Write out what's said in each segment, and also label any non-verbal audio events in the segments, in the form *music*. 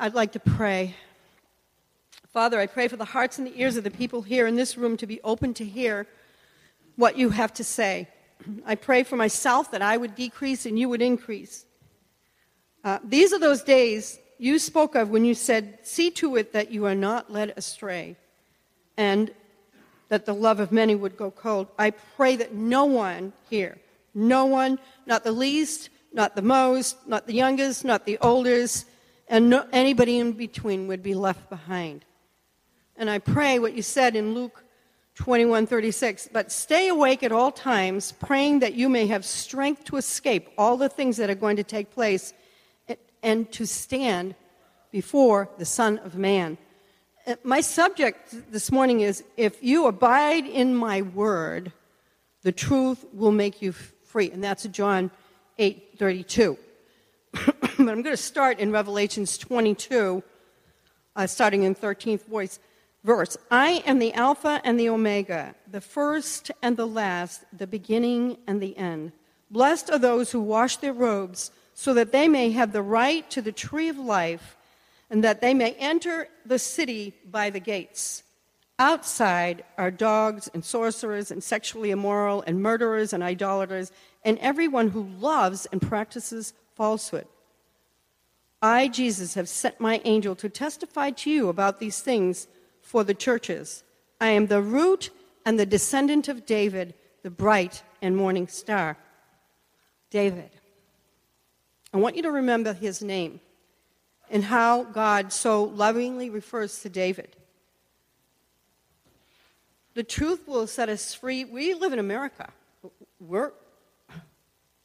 I'd like to pray. Father, I pray for the hearts and the ears of the people here in this room to be open to hear what you have to say. I pray for myself that I would decrease and you would increase. Uh, these are those days you spoke of when you said, See to it that you are not led astray, and that the love of many would go cold. I pray that no one here, no one, not the least, not the most, not the youngest, not the oldest, and no, anybody in between would be left behind. And I pray what you said in Luke 21:36, but stay awake at all times, praying that you may have strength to escape all the things that are going to take place and to stand before the Son of Man. Uh, my subject this morning is if you abide in my word, the truth will make you free. And that's John 8:32. *coughs* but I'm going to start in Revelations 22, uh, starting in 13th voice, verse. I am the Alpha and the Omega, the first and the last, the beginning and the end. Blessed are those who wash their robes, so that they may have the right to the tree of life, and that they may enter the city by the gates. Outside are dogs and sorcerers and sexually immoral and murderers and idolaters and everyone who loves and practices falsehood. I, Jesus, have sent my angel to testify to you about these things for the churches. I am the root and the descendant of David, the bright and morning star. David. I want you to remember his name and how God so lovingly refers to David. The truth will set us free. We live in America. We're,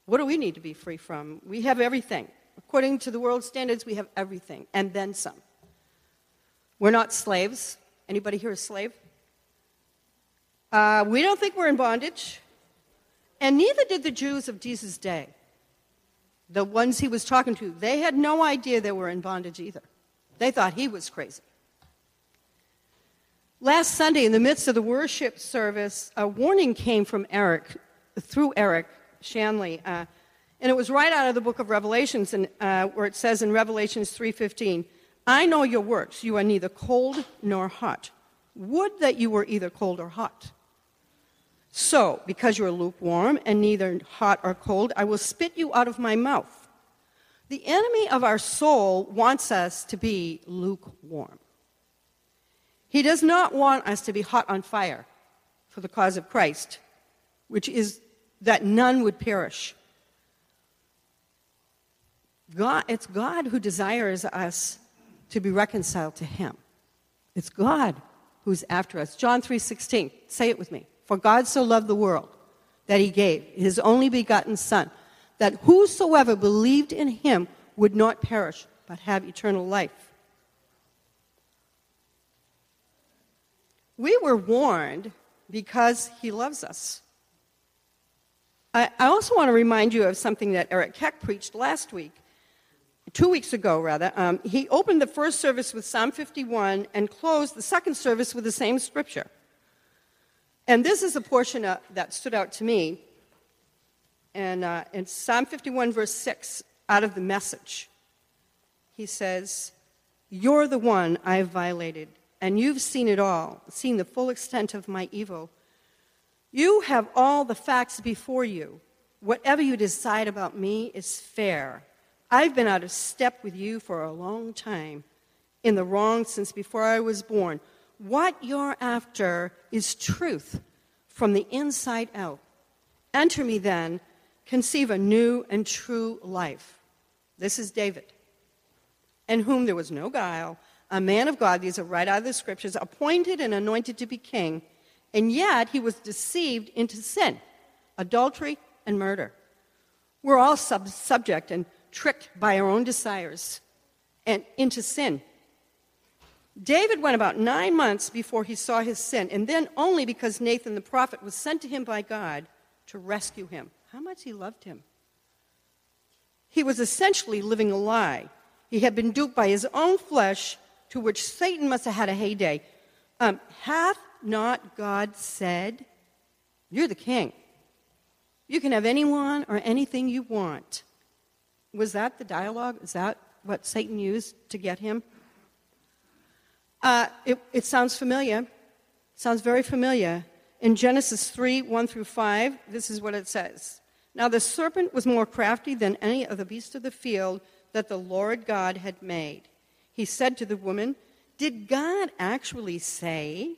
what do we need to be free from? We have everything. According to the world standards, we have everything, and then some. We're not slaves. Anybody here a slave? Uh, we don't think we're in bondage, and neither did the Jews of Jesus' day. The ones he was talking to, they had no idea they were in bondage either. They thought he was crazy. Last Sunday, in the midst of the worship service, a warning came from Eric, through Eric, Shanley. Uh, and it was right out of the book of Revelations, and, uh, where it says in Revelations 3.15, I know your works. You are neither cold nor hot. Would that you were either cold or hot. So, because you are lukewarm and neither hot or cold, I will spit you out of my mouth. The enemy of our soul wants us to be lukewarm. He does not want us to be hot on fire for the cause of Christ, which is that none would perish. God, it's God who desires us to be reconciled to him. It's God who's after us. John 3:16. Say it with me. For God so loved the world that he gave his only begotten son that whosoever believed in him would not perish but have eternal life. We were warned because he loves us. I, also want to remind you of something that Eric Keck preached last week, two weeks ago, rather. Um, he opened the first service with Psalm 51 and closed the second service with the same scripture. And this is a portion that stood out to me. And uh, in Psalm 51, verse 6, out of the message, he says, You're the one I've violated, and you've seen it all, seen the full extent of my evil. You have all the facts before you. Whatever you decide about me is fair. I've been out of step with you for a long time, in the wrong since before I was born. What you're after is truth from the inside out. Enter me then, conceive a new and true life. This is David, in whom there was no guile, a man of God, these are right out of the scriptures, appointed and anointed to be king and yet he was deceived into sin, adultery, and murder. We're all sub- subject and tricked by our own desires and into sin. David went about nine months before he saw his sin, and then only because Nathan the prophet was sent to him by God to rescue him. How much he loved him. He was essentially living a lie. He had been duped by his own flesh, to which Satan must have had a heyday. Um, not God said, You're the king? You can have anyone or anything you want. Was that the dialogue? Is that what Satan used to get him? Uh, it, it sounds familiar. Sounds very familiar. In Genesis 3 1 through 5, this is what it says Now the serpent was more crafty than any of the beasts of the field that the Lord God had made. He said to the woman, Did God actually say,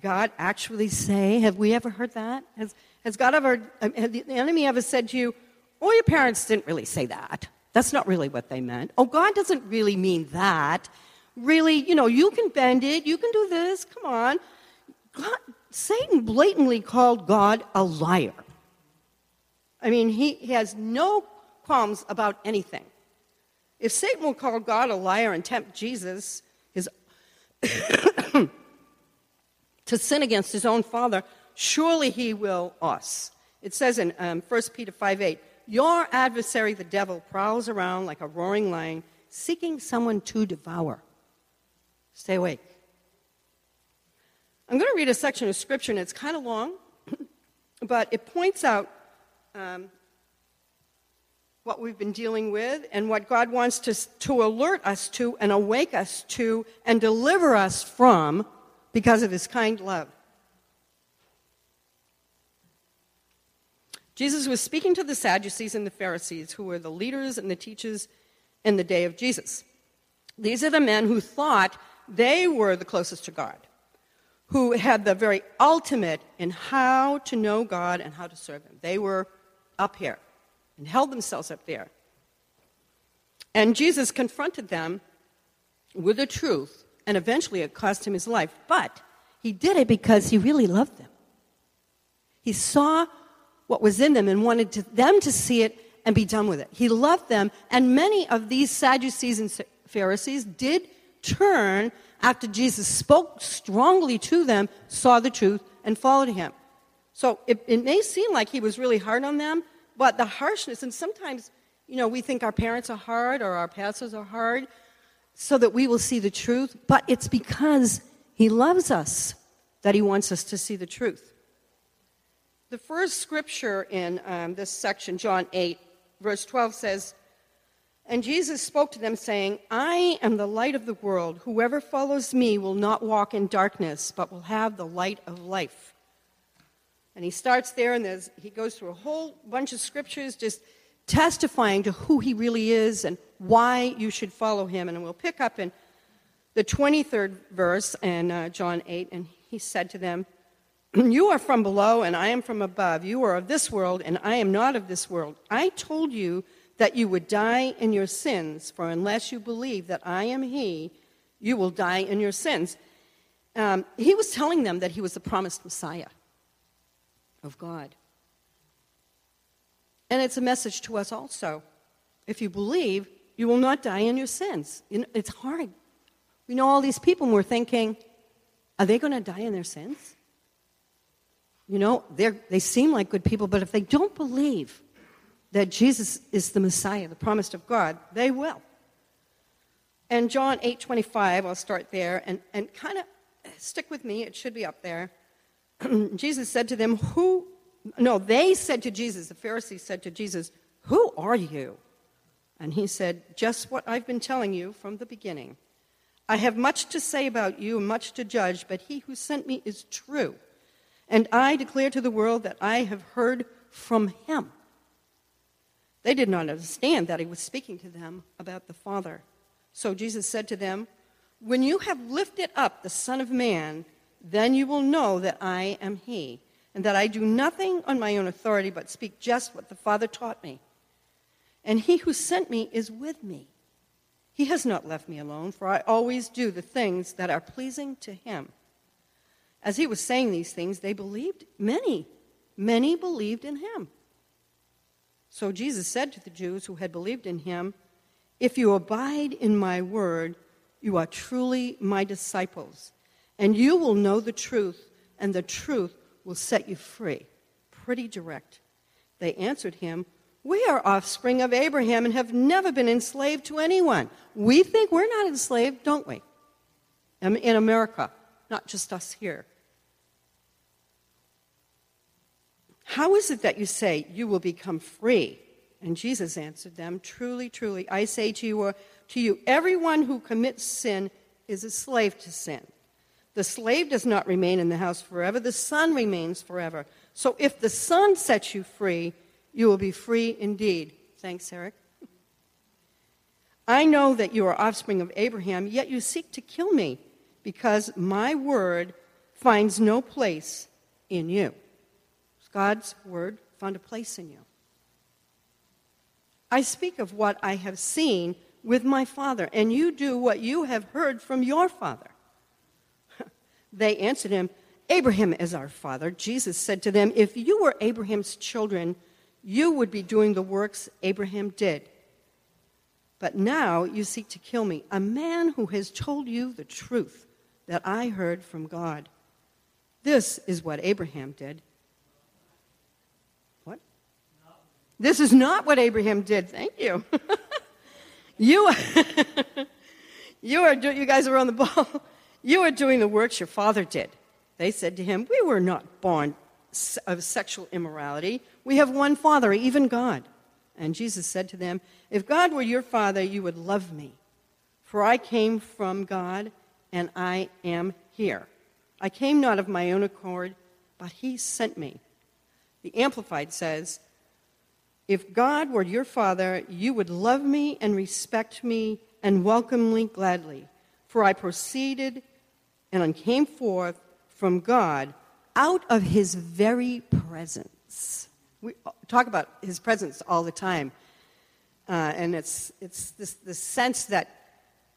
God actually say, have we ever heard that? Has, has God ever, um, has the enemy ever said to you, oh, your parents didn't really say that. That's not really what they meant. Oh, God doesn't really mean that. Really, you know, you can bend it, you can do this, come on. God, Satan blatantly called God a liar. I mean, he, he has no qualms about anything. If Satan will call God a liar and tempt Jesus his *coughs* *coughs* to sin against his own Father, surely he will us. It says in um, 1 Peter 5 8, Your adversary, the devil, prowls around like a roaring lion, seeking someone to devour. Stay awake. I'm going to read a section of scripture, and it's kind of long, *clears throat* but it points out um, what we've been dealing with and what God wants to, to alert us to and awake us to and deliver us from because of his kind love. Jesus was speaking to the Sadducees and the Pharisees, who were the leaders and the teachers in the day of Jesus. These are the men who thought they were the closest to God, who had the very ultimate in how to know God and how to serve Him. They were up here and held themselves up there. And Jesus confronted them with the truth, and eventually it cost him his life. But he did it because he really loved them. He saw what was in them and wanted to, them to see it and be done with it. He loved them, and many of these Sadducees and Pharisees did turn after Jesus spoke strongly to them, saw the truth, and followed him. So it, it may seem like he was really hard on them, but the harshness, and sometimes, you know, we think our parents are hard or our pastors are hard so that we will see the truth, but it's because he loves us that he wants us to see the truth. The first scripture in um, this section, John 8, verse 12, says, And Jesus spoke to them, saying, I am the light of the world. Whoever follows me will not walk in darkness, but will have the light of life. And he starts there, and he goes through a whole bunch of scriptures just testifying to who he really is and why you should follow him. And we'll pick up in the 23rd verse in uh, John 8, and he said to them, You are from below, and I am from above. You are of this world, and I am not of this world. I told you that you would die in your sins, for unless you believe that I am he, you will die in your sins. Um, he was telling them that he was the promised Messiah of God. And it's a message to us also. If you believe, you will not die in your sins. You know, It's hard. We know all these people, and we're thinking, are they going to die in their sins? You know, they seem like good people, but if they don't believe that Jesus is the Messiah, the promised of God, they will. And John 8 25, I'll start there and, and kind of stick with me, it should be up there. *clears throat* Jesus said to them, Who, no, they said to Jesus, the Pharisees said to Jesus, Who are you? And he said, Just what I've been telling you from the beginning. I have much to say about you and much to judge, but he who sent me is true. And I declare to the world that I have heard from him. They did not understand that he was speaking to them about the Father. So Jesus said to them, When you have lifted up the Son of Man, then you will know that I am He, and that I do nothing on my own authority, but speak just what the Father taught me. And He who sent me is with me. He has not left me alone, for I always do the things that are pleasing to Him. As he was saying these things, they believed, many, many believed in him. So Jesus said to the Jews who had believed in him, If you abide in my word, You are truly my disciples, and you will know the truth, and the truth will set you free. Pretty direct. They answered him, We are offspring of Abraham and have never been enslaved to anyone. We think we're not enslaved, don't we? Um, in America, not just us here. How is it that you say you will become free? And Jesus answered them, Truly, truly, I say to you, to you, everyone who commits sin is a slave to sin. The slave does not remain in the house forever, the son remains forever. So if the son sets you free, you will be free indeed. Thanks, Eric. I know that you are offspring of Abraham, yet you seek to kill me, because my word finds no place in you. God's word found a place in you. I speak of what I have seen with my father, and you do what you have heard from your father. *laughs* they answered him, Abraham is our father. Jesus said to them, If you were Abraham's children, you would be doing the works Abraham did. But now you seek to kill me, a man who has told you the truth that I heard from God. This is what Abraham did. What? This is not what Abraham did. Thank you. you, *laughs* you, are *laughs* do, you guys are on the ball. *laughs* You are doing the works your father did. They said to him, We were not born of sexual immorality. We have one father, even God. And Jesus said to them, If God were your father, you would love me. For I came from God, and I am here. I came not of my own accord, but he sent me. The Amplified says, if God were your father, you would love me and respect me and welcome me gladly. For I proceeded and came forth from God out of his very presence. We talk about his presence all the time. Uh, and it's, it's this, this sense that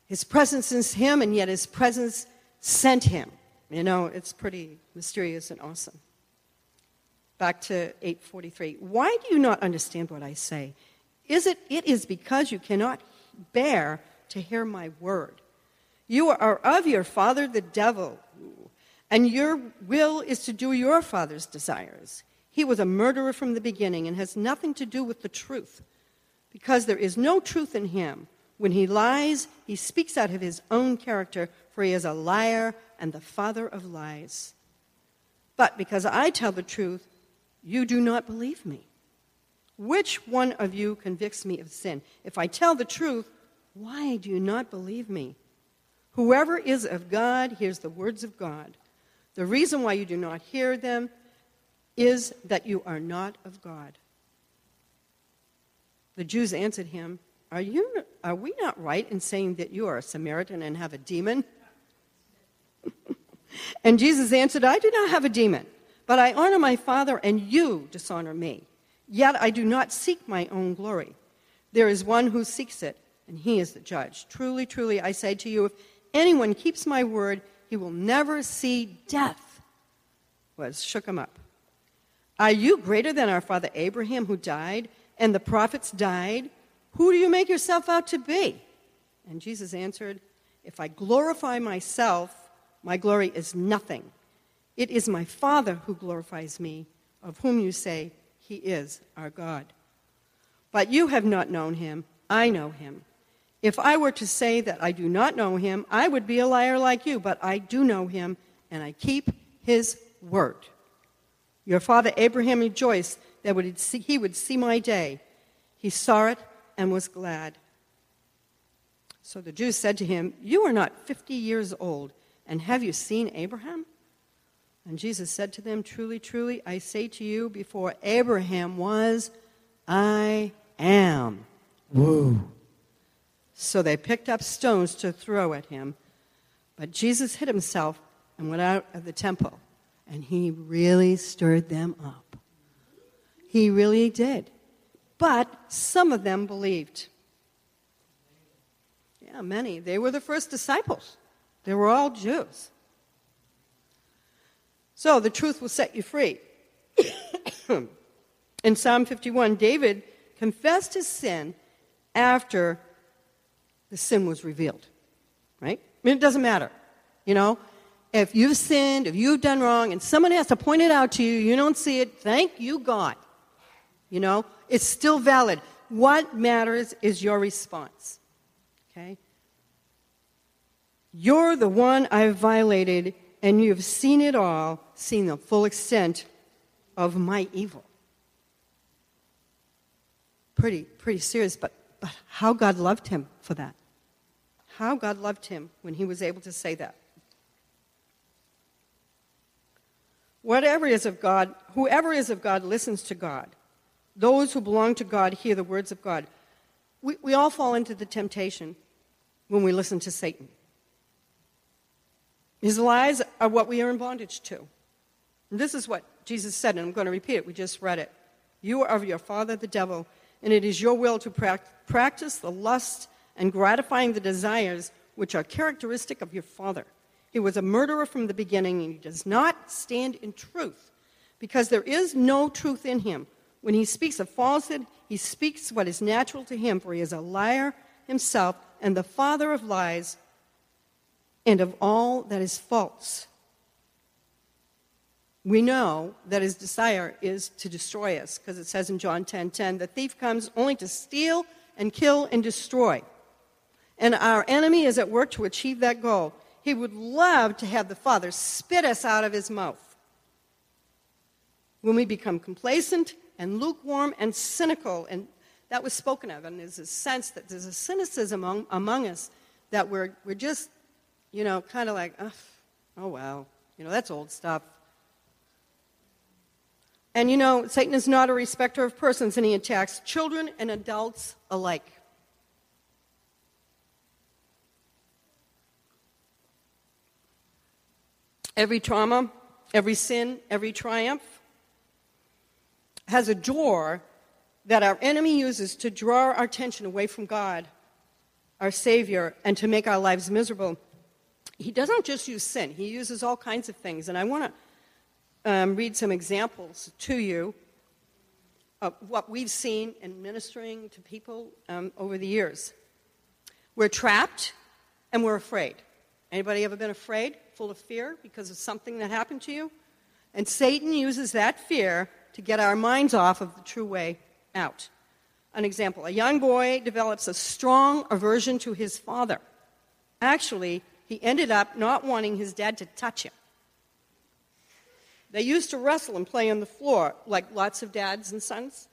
his presence is him, and yet his presence sent him. You know, it's pretty mysterious and awesome back to 843. Why do you not understand what I say? Is it, it is because you cannot bear to hear my word. You are of your father, the devil, and your will is to do your father's desires. He was a murderer from the beginning and has nothing to do with the truth, because there is no truth in him. When he lies, he speaks out of his own character, for he is a liar and the father of lies. But because I tell the truth, you do not believe me. Which one of you convicts me of sin? If I tell the truth, why do you not believe me? Whoever is of God hears the words of God. The reason why you do not hear them is that you are not of God. The Jews answered him, Are, you, are we not right in saying that you are a Samaritan and have a demon? *laughs* and Jesus answered, I do not have a demon. But I honor my Father, and you dishonor me. Yet I do not seek my own glory. There is one who seeks it, and he is the judge. Truly, truly, I say to you, if anyone keeps my word, he will never see death. Was shook him up. Are you greater than our father Abraham, who died, and the prophets died? Who do you make yourself out to be? And Jesus answered, If I glorify myself, my glory is nothing. It is my Father who glorifies me, of whom you say, He is our God. But you have not known him, I know him. If I were to say that I do not know him, I would be a liar like you, but I do know him, and I keep his word. Your father Abraham rejoiced that he would see my day. He saw it and was glad. So the Jews said to him, You are not fifty years old, and have you seen Abraham? And Jesus said to them, Truly, truly, I say to you, before Abraham was, I am. Woo. So they picked up stones to throw at him. But Jesus hid himself and went out of the temple. And he really stirred them up. He really did. But some of them believed. Yeah, many. They were the first disciples, they were all Jews. So the truth will set you free. *coughs* In Psalm 51, David confessed his sin after the sin was revealed. right? I mean, it doesn't matter. You know, if you've sinned, if you've done wrong, and someone has to point it out to you, you don't see it, thank you, God. You know, it's still valid. What matters is your response. Okay? You're the one I've violated, and you've seen it all, seen the full extent of my evil. Pretty, pretty serious, but, but how God loved him for that. How God loved him when he was able to say that. Whatever is of God, whoever is of God listens to God. Those who belong to God hear the words of God. We, we all fall into the temptation when we listen to Satan. His lies are what we are in bondage to. And this is what Jesus said, and I'm going to repeat it. We just read it. You are of your father, the devil, and it is your will to practice the lust and gratifying the desires which are characteristic of your father. He was a murderer from the beginning, and he does not stand in truth, because there is no truth in him. When he speaks of falsehood, he speaks what is natural to him, for he is a liar himself and the father of lies and of all that is false. We know that his desire is to destroy us, because it says in John 10:10, 10, 10, the thief comes only to steal and kill and destroy. And our enemy is at work to achieve that goal. He would love to have the Father spit us out of his mouth. When we become complacent and lukewarm and cynical, and that was spoken of, and there's a sense that there's a cynicism among, among us that we're, we're just, you know, kind of like, oh, oh, well, you know, that's old stuff. And you know, Satan is not a respecter of persons, and he attacks children and adults alike. Every trauma, every sin, every triumph has a door that our enemy uses to draw our attention away from God, our Savior, and to make our lives miserable. He doesn't just use sin, he uses all kinds of things. And I want to um, read some examples to you of what we've seen in ministering to people um, over the years. We're trapped and we're afraid. Anybody ever been afraid, full of fear because of something that happened to you? And Satan uses that fear to get our minds off of the true way out. An example a young boy develops a strong aversion to his father. Actually, he ended up not wanting his dad to touch him. They used to wrestle and play on the floor, like lots of dads and sons.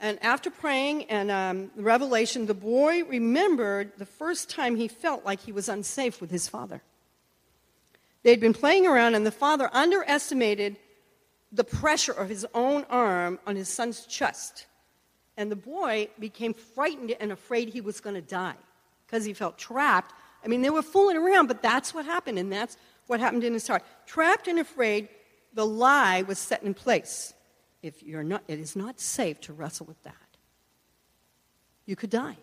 And after praying and um, the revelation, the boy remembered the first time he felt like he was unsafe with his father. They'd been playing around, and the father underestimated the pressure of his own arm on his son's chest. And the boy became frightened and afraid he was going to die because he felt trapped. I mean, they were fooling around, but that's what happened, and that's what happened in his heart. Trapped and afraid, the lie was set in place. If you're not, it is not safe to wrestle with that. You could die.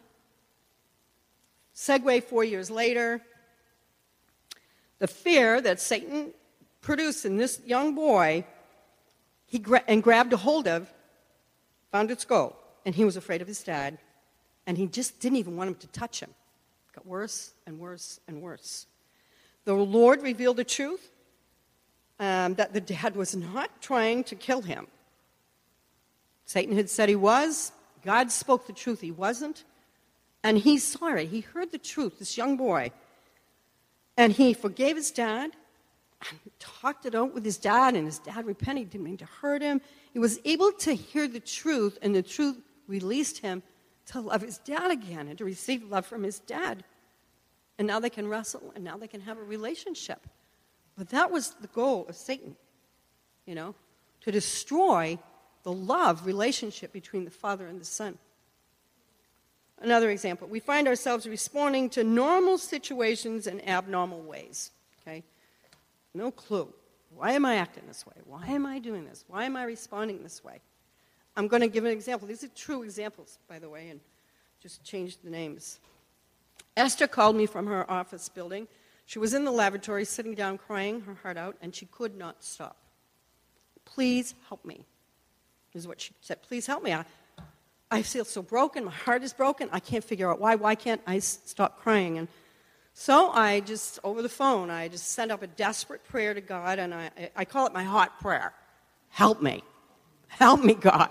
Segue four years later, the fear that Satan produced in this young boy, he gra- and grabbed a hold of, found its goal, and he was afraid of his dad, and he just didn't even want him to touch him. It got worse and worse and worse. The Lord revealed the truth, um, that the dad was not trying to kill him. Satan had said he was. God spoke the truth, he wasn't. And he saw it. He heard the truth, this young boy. And he forgave his dad and talked it out with his dad, and his dad repented. He didn't mean to hurt him. He was able to hear the truth, and the truth released him to love his dad again and to receive love from his dad. And now they can wrestle, and now they can have a relationship. But that was the goal of Satan, you know, to destroy the love relationship between the Father and the Son. Another example, we find ourselves responding to normal situations in abnormal ways. Okay? No clue. Why am I acting this way? Why am I doing this? Why am I responding this way? I'm going to give an example. These are true examples, by the way, and just change the names. Esther called me from her office building she was in the lavatory, sitting down, crying her heart out, and she could not stop. Please help me, This is what she said. Please help me. I, I feel so broken. My heart is broken. I can't figure out why. Why can't I stop crying? And So I just, over the phone, I just sent up a desperate prayer to God, and I, I call it my hot prayer. Help me. Help me, God.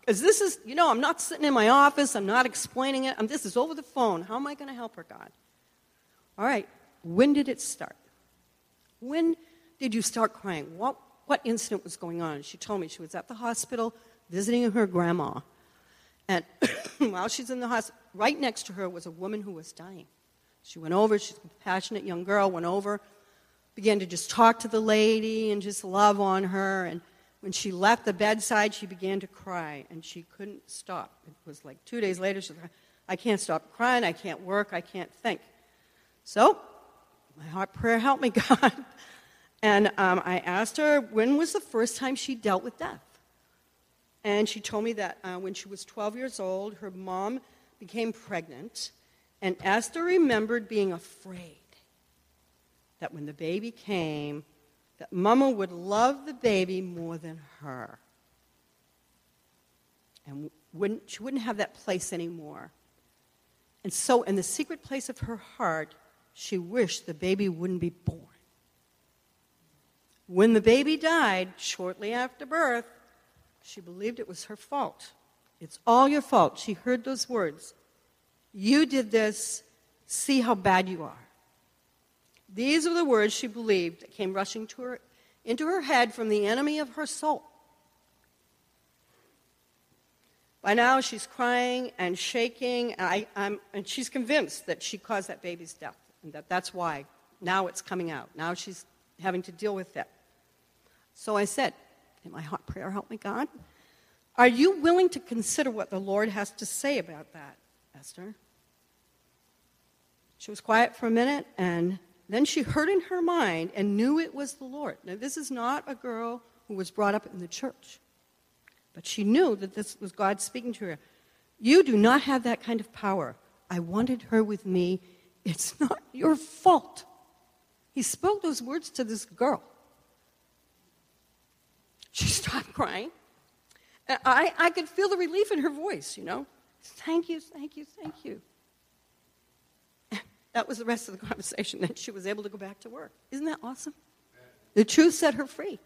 Because this is, you know, I'm not sitting in my office, I'm not explaining it. I'm, this is over the phone. How am I going to help her, God? All right, when did it start? When did you start crying? What, what incident was going on? She told me she was at the hospital visiting her grandma. And *coughs* while she's in the hospital, right next to her was a woman who was dying. She went over, she's a compassionate young girl, went over, began to just talk to the lady and just love on her. And when she left the bedside, she began to cry, and she couldn't stop. It was like two days later, she said, I can't stop crying, I can't work, I can't think. So, my heart prayer help me, *laughs* God. And um, I asked her when was the first time she dealt with death. And she told me that uh, when she was 12 years old, her mom became pregnant, and Esther remembered being afraid that when the baby came, that Mama would love the baby more than her. And wouldn't, she wouldn't have that place anymore. And so, in the secret place of her heart, she wished the baby wouldn't be born. When the baby died shortly after birth, she believed it was her fault. It's all your fault. She heard those words. You did this. See how bad you are. These were the words she believed that came rushing to her, into her head from the enemy of her soul. By now, she's crying and shaking, and, I, and she's convinced that she caused that baby's death, and that that's why now it's coming out. Now she's having to deal with it. So I said, in my hot prayer, help me, God. Are you willing to consider what the Lord has to say about that, Esther? She was quiet for a minute, and then she heard in her mind and knew it was the Lord. Now, this is not a girl who was brought up in the church, but she knew that this was God speaking to her. You do not have that kind of power. I wanted her with me. It's not your fault. He spoke those words to this girl. She stopped crying. I, I could feel the relief in her voice, you know. Thank you, thank you, thank you. That was the rest of the conversation. Then she was able to go back to work. Isn't that awesome? The truth set her free.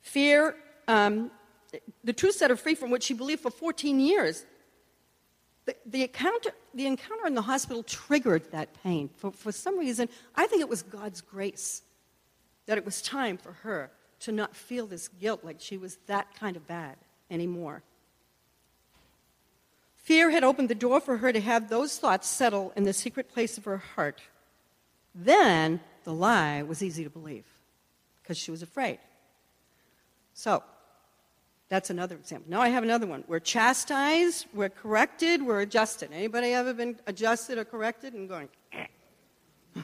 Fear, um, the truth set her free from what she believed for 14 years. The, encounter, the encounter in the hospital triggered that pain. For, for some reason, I think it was God's grace that it was time for her to not feel this guilt like she was that kind of bad anymore. Fear had opened the door for her to have those thoughts settle in the secret place of her heart. Then the lie was easy to believe because she was afraid. So, that's another example. Now I have another one. We're chastised, we're corrected, we're adjusted. Anybody ever been adjusted or corrected and going?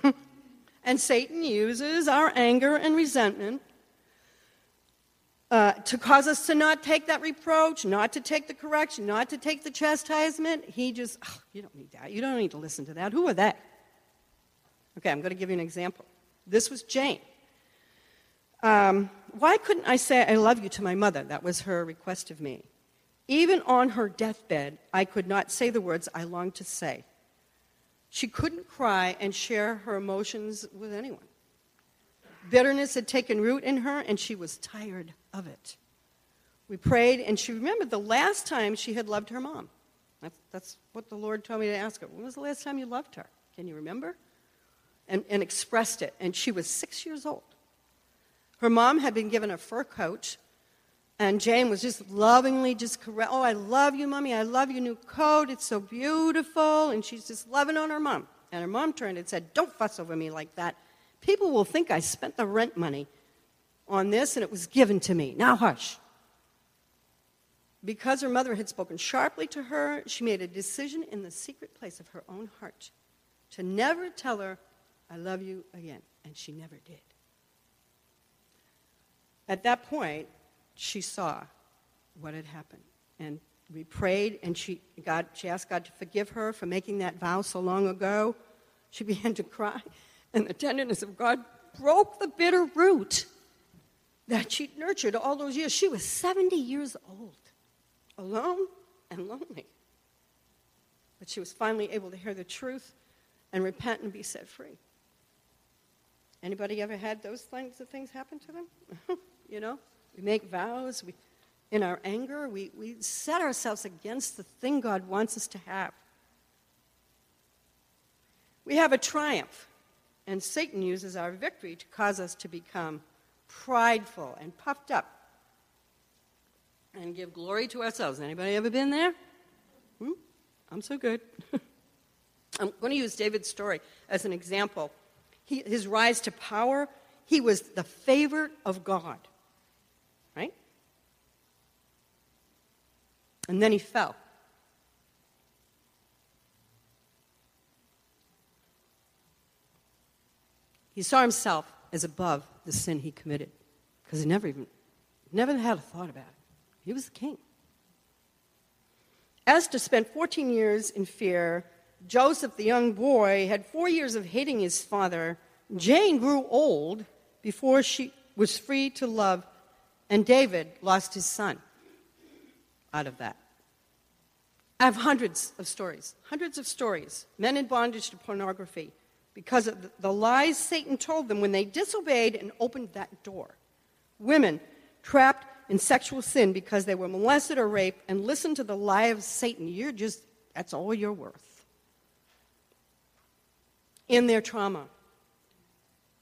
*laughs* And Satan uses our anger and resentment uh, to cause us to not take that reproach, not to take the correction, not to take the chastisement. He just, oh, you don't need that. You don't need to listen to that. Who are they? Okay, I'm going to give you an example. This was Jane. Um, why couldn't I say I love you to my mother? That was her request of me. Even on her deathbed, I could not say the words I longed to say. She couldn't cry and share her emotions with anyone. Bitterness had taken root in her, and she was tired of it. We prayed, and she remembered the last time she had loved her mom. That's, that's what the Lord told me to ask her. When was the last time you loved her? Can you remember? And, and expressed it. And she was six years old. Her mom had been given a fur coat and Jane was just lovingly just correct. Oh, I love you, mommy. I love your new coat. It's so beautiful. And she's just loving on her mom. And her mom turned and said, Don't fuss over me like that. People will think I spent the rent money on this and it was given to me. Now hush. Because her mother had spoken sharply to her, she made a decision in the secret place of her own heart to never tell her, I love you again. And she never did. At that point, she saw what had happened. And we prayed, and she, God, she asked God to forgive her for making that vow so long ago. She *laughs* began to cry, and the tenderness of God broke the bitter root that she'd nurtured all those years. She was 70 years old, alone and lonely. but she was finally able to hear the truth and repent and be set free. Anybody ever had those kinds of things happen to them? *laughs* you know, we make vows, we, in our anger, we, we set ourselves against the thing God wants us to have. We have a triumph, and Satan uses our victory to cause us to become prideful and puffed up and give glory to ourselves. Anybody ever been there? Hmm? I'm so good. *laughs* I'm going to use David's story as an example. He, his rise to power, he was the favorite of God, right? And then he fell. He saw himself as above the sin he committed because he never even never had a thought about it. He was the king. Esther spent 14 years in fear. Joseph, the young boy, had four years of hating his father. Jane grew old before she was free to love, and David lost his son out of that. I have hundreds of stories, hundreds of stories. Men in bondage to pornography because of the lies Satan told them when they disobeyed and opened that door. Women trapped in sexual sin because they were molested or raped and listened to the lie of Satan. You're just, that's all you're worth. In their trauma.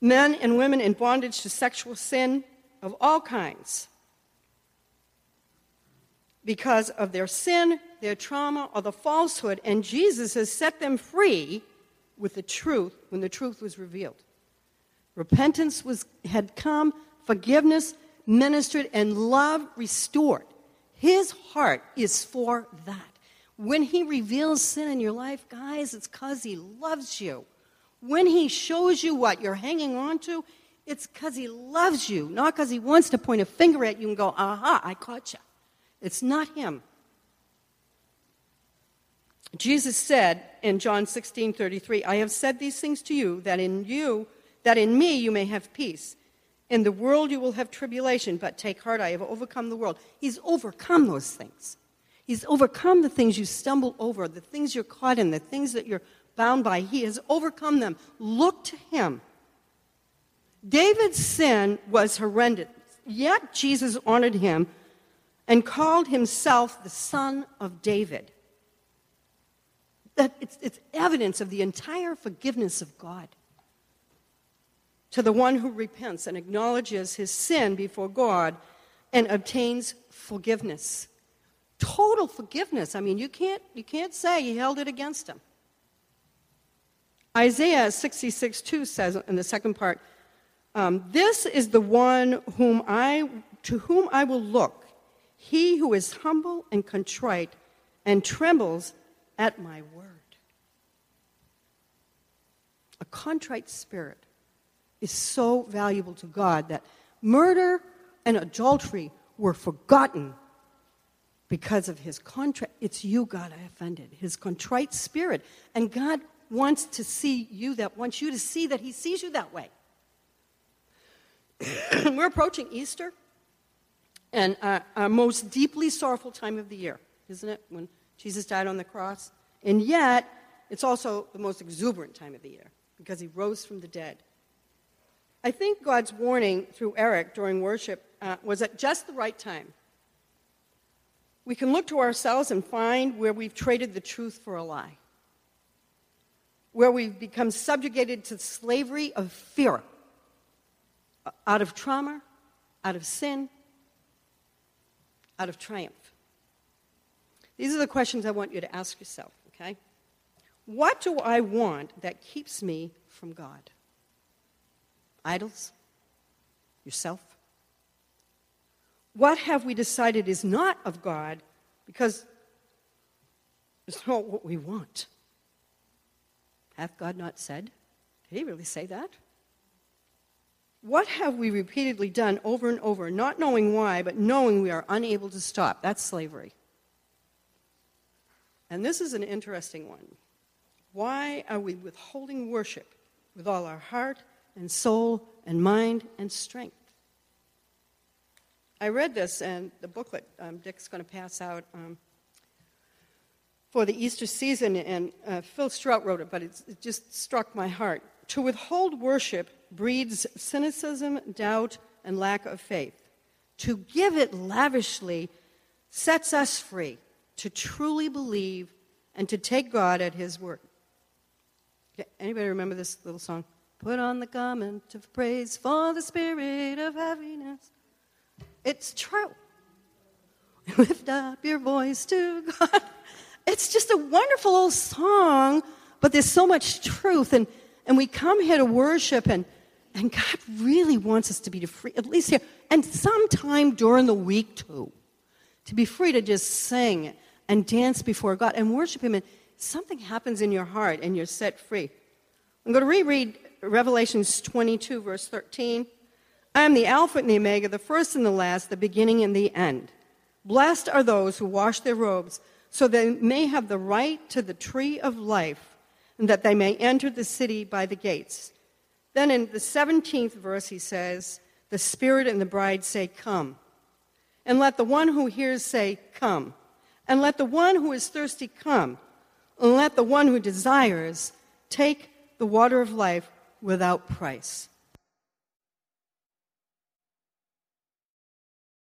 Men and women in bondage to sexual sin of all kinds because of their sin, their trauma, or the falsehood, and Jesus has set them free with the truth when the truth was revealed. Repentance was, had come, forgiveness ministered, and love restored. His heart is for that. When He reveals sin in your life, guys, it's because He loves you. When He shows you what you're hanging on to, it's because He loves you, not because He wants to point a finger at you and go, aha, I caught you. It's not Him. Jesus said in John 16 33, I have said these things to you that in you, that in me you may have peace. In the world you will have tribulation, but take heart, I have overcome the world. He's overcome those things. He's overcome the things you stumble over, the things you're caught in, the things that you're bound by. He has overcome them. Look to him. David's sin was horrendous, yet Jesus honored him and called himself the son of David. That it's, it's evidence of the entire forgiveness of God to the one who repents and acknowledges his sin before God and obtains forgiveness. Total forgiveness. I mean, you can't, you can't say he held it against him. Isaiah 66 2 says in the second part, um, This is the one whom I, to whom I will look, he who is humble and contrite and trembles at my word. A contrite spirit is so valuable to God that murder and adultery were forgotten because of his contrite. It's you, God, I offended. His contrite spirit. And God wants to see you that, wants you to see that he sees you that way. *coughs* We're approaching Easter and uh, our most deeply sorrowful time of the year, isn't it? When Jesus died on the cross. And yet, it's also the most exuberant time of the year because he rose from the dead. I think God's warning through Eric during worship uh, was at just the right time. We can look to ourselves and find where we've traded the truth for a lie, where we've become subjugated to the slavery of fear, uh, out of trauma, out of sin, out of triumph. These are the questions I want you to ask yourself, okay? What do I want that keeps me from God? idols, yourself? What have we decided is not of God because it's not what we want? Hath God not said? Did he really say that? What have we repeatedly done over and over, not knowing why, but knowing we are unable to stop? That's slavery. And this is an interesting one. Why are we withholding worship with all our heart, and soul and mind and strength. I read this and the booklet um, Dick's going to pass out. Um, for the Easter season, and uh, Phil Strout wrote it, but it just struck my heart. To withhold worship breeds cynicism, doubt, and lack of faith. To give it lavishly sets us free to truly believe and to take God at His word. Anybody remember this little song? Put on the garment of praise for the spirit of heaviness. It's true. *laughs* Lift up your voice to God. *laughs* It's just a wonderful old song, but there's so much truth. And, and we come here to worship, and, and God really wants us to be free, at least here, and sometime during the week too, to be free to just sing and dance before God and worship Him. And something happens in your heart, and you're set free. I'm going to reread Revelations 22, verse 13. I am the Alpha and the Omega, the first and the last, the beginning and the end. Blessed are those who wash their robes, so they may have the right to the tree of life, and that they may enter the city by the gates. Then in the 17th verse, he says, The Spirit and the bride say, Come. And let the one who hears say, Come. And let the one who is thirsty come. And let the one who desires take the water of life without price.